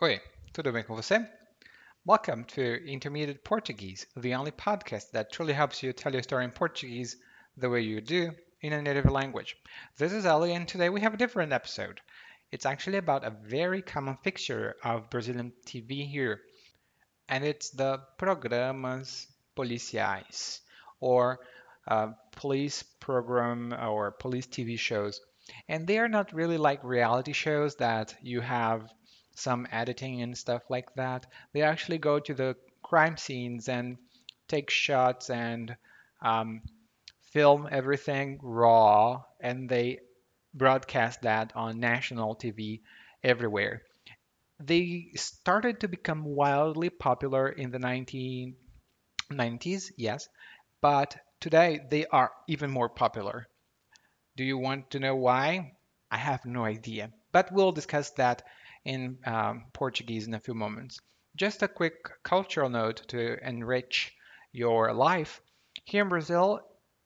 Oi, tudo bem com você? Welcome to Intermediate Portuguese, the only podcast that truly helps you tell your story in Portuguese the way you do in a native language. This is Ellie, and today we have a different episode. It's actually about a very common fixture of Brazilian TV here, and it's the programas policiais, or uh, police program or police TV shows. And they are not really like reality shows that you have some editing and stuff like that. They actually go to the crime scenes and take shots and um, film everything raw, and they broadcast that on national TV everywhere. They started to become wildly popular in the 1990s, yes, but today they are even more popular. Do you want to know why? I have no idea, but we'll discuss that in um, Portuguese in a few moments. Just a quick cultural note to enrich your life. Here in Brazil,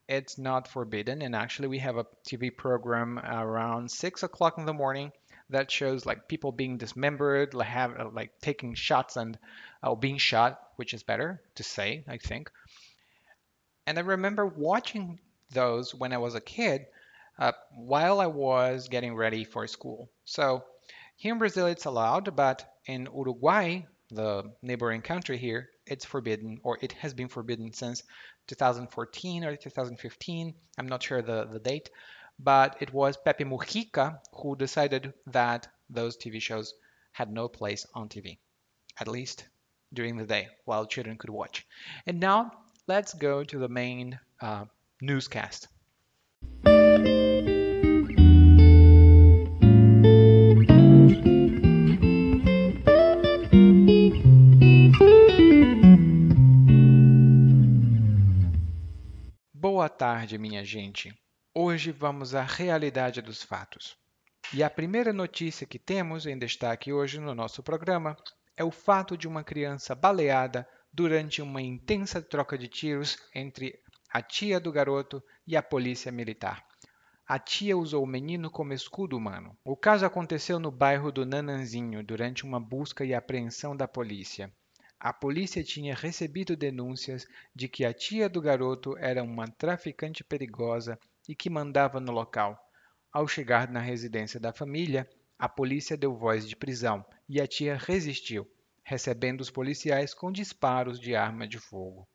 it's not forbidden, and actually, we have a TV program around six o'clock in the morning that shows like people being dismembered, like have like taking shots and uh, being shot, which is better to say, I think. And I remember watching those when I was a kid, uh, while I was getting ready for school. So here in Brazil, it's allowed, but in Uruguay, the neighboring country here, it's forbidden, or it has been forbidden since 2014 or 2015. I'm not sure the, the date, but it was Pepe Mujica who decided that those TV shows had no place on TV, at least during the day while children could watch. And now let's go to the main uh, newscast. Tarde, minha gente. Hoje vamos à realidade dos fatos. E a primeira notícia que temos em destaque hoje no nosso programa é o fato de uma criança baleada durante uma intensa troca de tiros entre a tia do garoto e a polícia militar. A tia usou o menino como escudo humano. O caso aconteceu no bairro do Nananzinho durante uma busca e apreensão da polícia. A polícia tinha recebido denúncias de que a tia do garoto era uma traficante perigosa e que mandava no local. Ao chegar na residência da família, a polícia deu voz de prisão e a tia resistiu, recebendo os policiais com disparos de arma de fogo.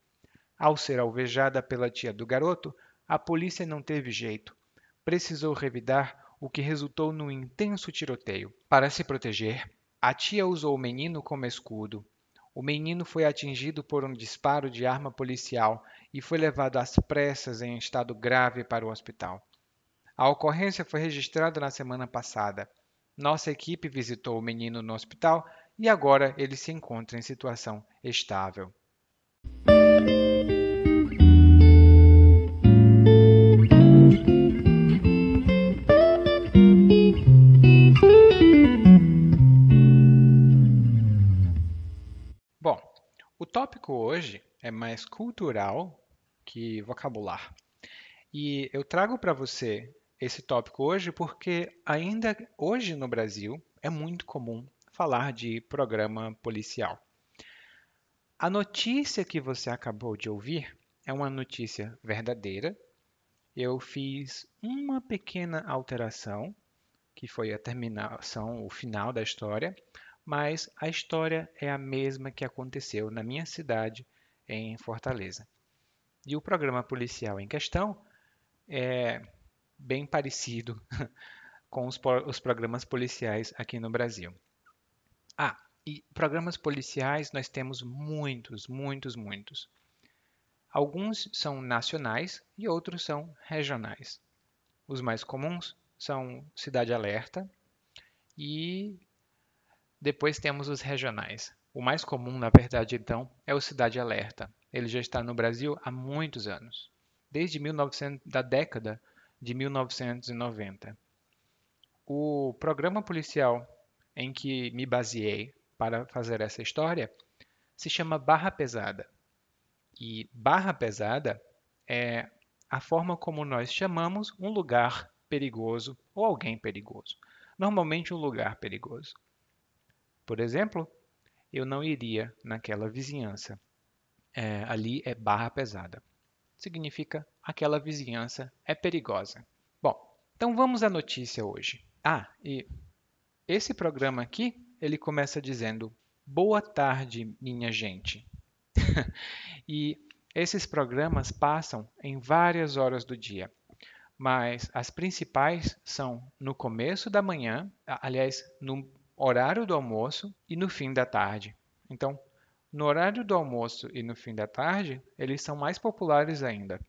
Ao ser alvejada pela tia do garoto, a polícia não teve jeito. Precisou revidar, o que resultou num intenso tiroteio. Para se proteger, a tia usou o menino como escudo. O menino foi atingido por um disparo de arma policial e foi levado às pressas em estado grave para o hospital. A ocorrência foi registrada na semana passada. Nossa equipe visitou o menino no hospital e agora ele se encontra em situação estável. Tópico hoje é mais cultural que vocabular. E eu trago para você esse tópico hoje porque ainda hoje no Brasil é muito comum falar de programa policial. A notícia que você acabou de ouvir é uma notícia verdadeira. Eu fiz uma pequena alteração, que foi a terminação, o final da história, mas a história é a mesma que aconteceu na minha cidade, em Fortaleza. E o programa policial em questão é bem parecido com os, os programas policiais aqui no Brasil. Ah, e programas policiais nós temos muitos, muitos, muitos. Alguns são nacionais e outros são regionais. Os mais comuns são Cidade Alerta e depois temos os regionais. O mais comum, na verdade, então, é o Cidade Alerta. Ele já está no Brasil há muitos anos, desde 1900, da década de 1990. O programa policial em que me baseei para fazer essa história se chama Barra Pesada. E Barra Pesada é a forma como nós chamamos um lugar perigoso ou alguém perigoso. Normalmente um lugar perigoso. Por exemplo, eu não iria naquela vizinhança. É, ali é barra pesada. Significa aquela vizinhança é perigosa. Bom, então vamos à notícia hoje. Ah, e esse programa aqui, ele começa dizendo Boa tarde, minha gente. e esses programas passam em várias horas do dia, mas as principais são no começo da manhã, aliás, no horário do almoço e no fim da tarde. Então, no horário do almoço e no fim da tarde, eles são mais populares ainda.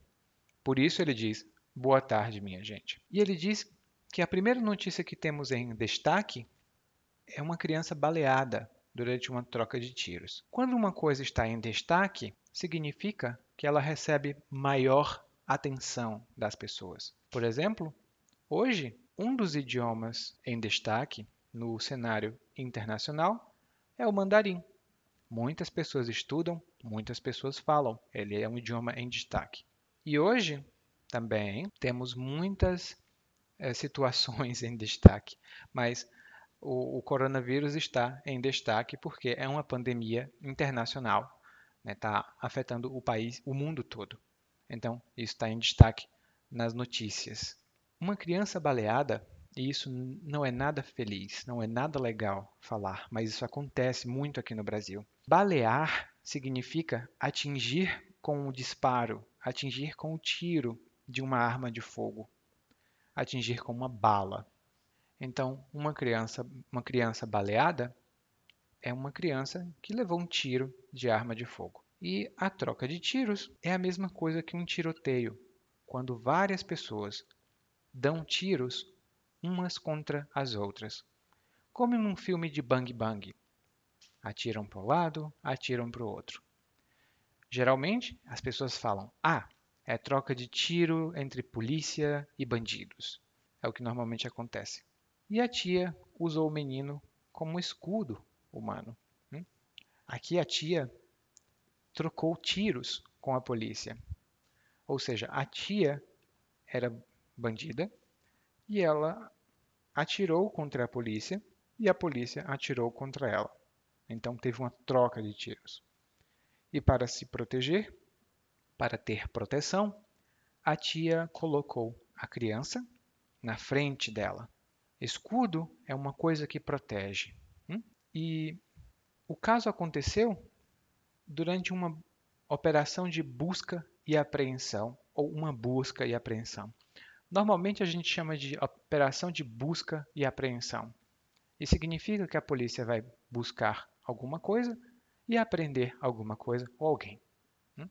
Por isso ele diz: Boa tarde, minha gente. E ele diz que a primeira notícia que temos em destaque é uma criança baleada durante uma troca de tiros. Quando uma coisa está em destaque, significa que ela recebe maior atenção das pessoas. Por exemplo, hoje, um dos idiomas em destaque no cenário internacional é o mandarim. Muitas pessoas estudam, muitas pessoas falam. Ele é um idioma em destaque. E hoje também temos muitas é, situações em destaque, mas o, o, coronavírus está em destaque porque é uma pandemia internacional, está né, tá afetando o país, o mundo todo. Então, isso está em destaque nas notícias. Uma criança baleada, e isso não é nada feliz, não é nada legal falar, mas isso acontece muito aqui no Brasil. Balear significa atingir com o disparo, atingir com o tiro de uma arma de fogo, atingir com uma bala. Então, uma criança, uma criança baleada é uma criança que levou um tiro de arma de fogo. E a troca de tiros é a mesma coisa que um tiroteio, quando várias pessoas dão tiros umas contra as outras, como num filme de bang bang. Atiram para o lado, atiram para o outro. Geralmente, as pessoas falam: "Ah, é troca de tiro entre polícia e bandidos". É o que normalmente acontece. E a tia usou o menino como escudo humano. Hum? Aqui a tia trocou tiros com a polícia. Ou seja, a tia era bandida e ela atirou contra a polícia e a polícia atirou contra ela. Então teve uma troca de tiros. E para se proteger, para ter proteção, a tia colocou a criança na frente dela. Escudo é uma coisa que protege. Hum? E o caso aconteceu durante uma operação de busca e apreensão, ou uma busca e apreensão. Normalmente a gente chama de operação de busca e apreensão. E significa que a polícia vai buscar alguma coisa e apreender alguma coisa ou alguém. Hum?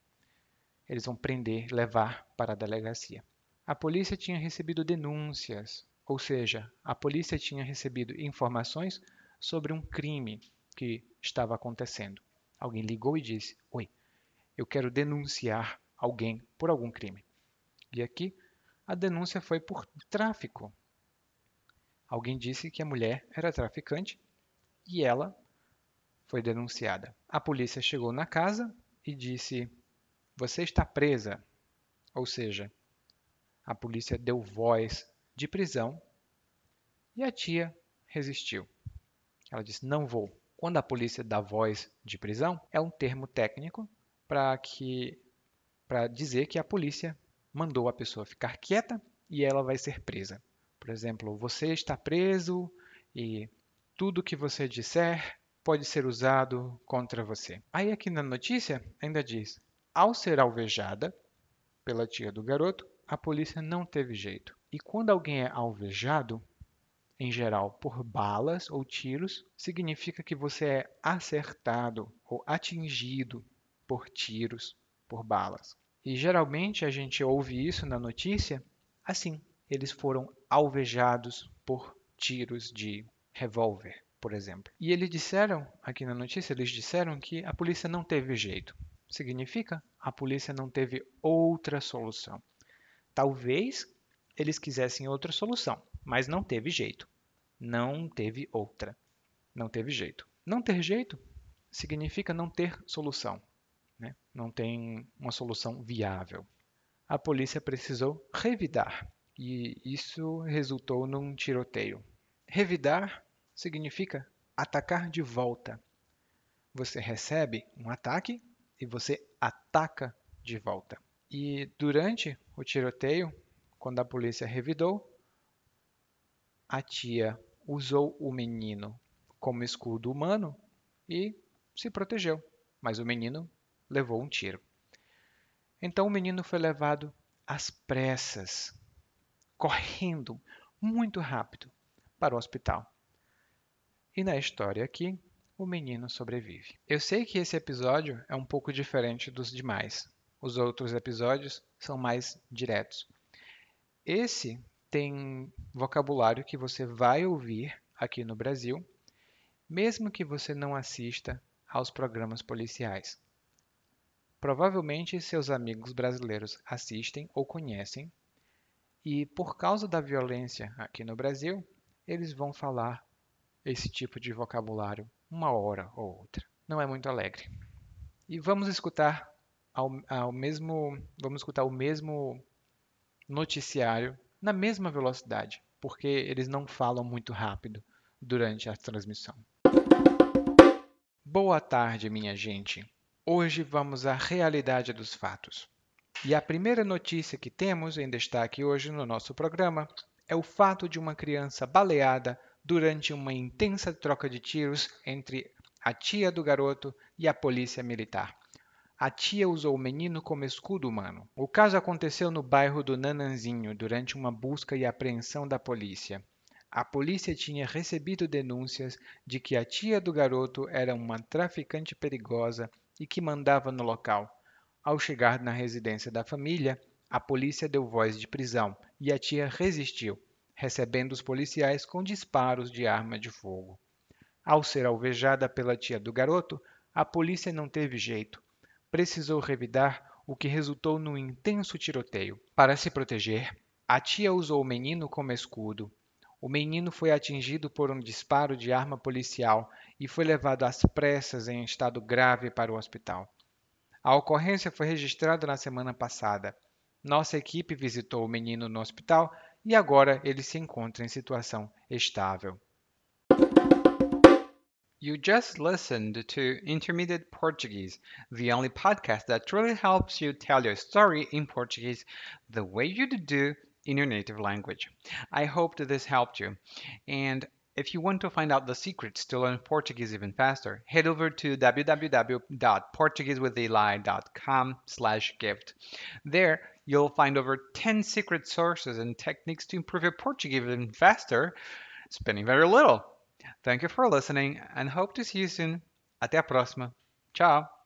Eles vão prender, levar para a delegacia. A polícia tinha recebido denúncias, ou seja, a polícia tinha recebido informações sobre um crime que estava acontecendo. Alguém ligou e disse: Oi, eu quero denunciar alguém por algum crime. E aqui a denúncia foi por tráfico. Alguém disse que a mulher era traficante e ela foi denunciada. A polícia chegou na casa e disse: Você está presa. Ou seja, a polícia deu voz de prisão e a tia resistiu. Ela disse: Não vou. Quando a polícia dá voz de prisão, é um termo técnico para que para dizer que a polícia mandou a pessoa ficar quieta e ela vai ser presa. Por exemplo, você está preso e tudo que você disser pode ser usado contra você. Aí aqui na notícia ainda diz: ao ser alvejada pela tia do garoto, a polícia não teve jeito. E quando alguém é alvejado, em geral por balas ou tiros, significa que você é acertado ou atingido por tiros, por balas. E geralmente a gente ouve isso na notícia assim: eles foram alvejados por tiros de revólver, por exemplo. E eles disseram, aqui na notícia, eles disseram que a polícia não teve jeito. Significa a polícia não teve outra solução. Talvez eles quisessem outra solução, mas não teve jeito. Não teve outra. Não teve jeito. Não ter jeito significa não ter solução. Né? Não tem uma solução viável. A polícia precisou revidar e isso resultou num tiroteio. Revidar significa atacar de volta. Você recebe um ataque e você ataca de volta. E durante o tiroteio, quando a polícia revidou, a tia usou o menino como escudo humano e se protegeu, mas o menino levou um tiro. Então o menino foi levado às pressas, correndo muito rápido para o hospital. E na história aqui, o menino sobrevive. Eu sei que esse episódio é um pouco diferente dos demais. Os outros episódios são mais diretos. Esse tem vocabulário que você vai ouvir aqui no Brasil, mesmo que você não assista aos programas policiais. Provavelmente seus amigos brasileiros assistem ou conhecem, e por causa da violência aqui no Brasil, eles vão falar esse tipo de vocabulário uma hora ou outra. Não é muito alegre. E vamos escutar ao, ao mesmo, vamos escutar o mesmo noticiário na mesma velocidade, porque eles não falam muito rápido durante a transmissão. Boa tarde, minha gente. Hoje vamos à realidade dos fatos. E a primeira notícia que temos em destaque hoje no nosso programa é o fato de uma criança baleada durante uma intensa troca de tiros entre a tia do garoto e a polícia militar. A tia usou o menino como escudo humano. O caso aconteceu no bairro do Nananzinho durante uma busca e apreensão da polícia. A polícia tinha recebido denúncias de que a tia do garoto era uma traficante perigosa e que mandava no local. Ao chegar na residência da família, a polícia deu voz de prisão e a tia resistiu, recebendo os policiais com disparos de arma de fogo. Ao ser alvejada pela tia do garoto, a polícia não teve jeito precisou revidar, o que resultou num intenso tiroteio. Para se proteger, a tia usou o menino como escudo. O menino foi atingido por um disparo de arma policial e foi levado às pressas em estado grave para o hospital. A ocorrência foi registrada na semana passada. Nossa equipe visitou o menino no hospital e agora ele se encontra em situação estável. You just listened to Intermediate Portuguese, the only podcast that truly helps you tell your story in Portuguese the way you do in your native language. I hope that this helped you. And if you want to find out the secrets to learn Portuguese even faster, head over to www.portuguesewitheli.com slash gift. There, you'll find over 10 secret sources and techniques to improve your Portuguese even faster, spending very little. Thank you for listening and hope to see you soon. Até a próxima. Tchau.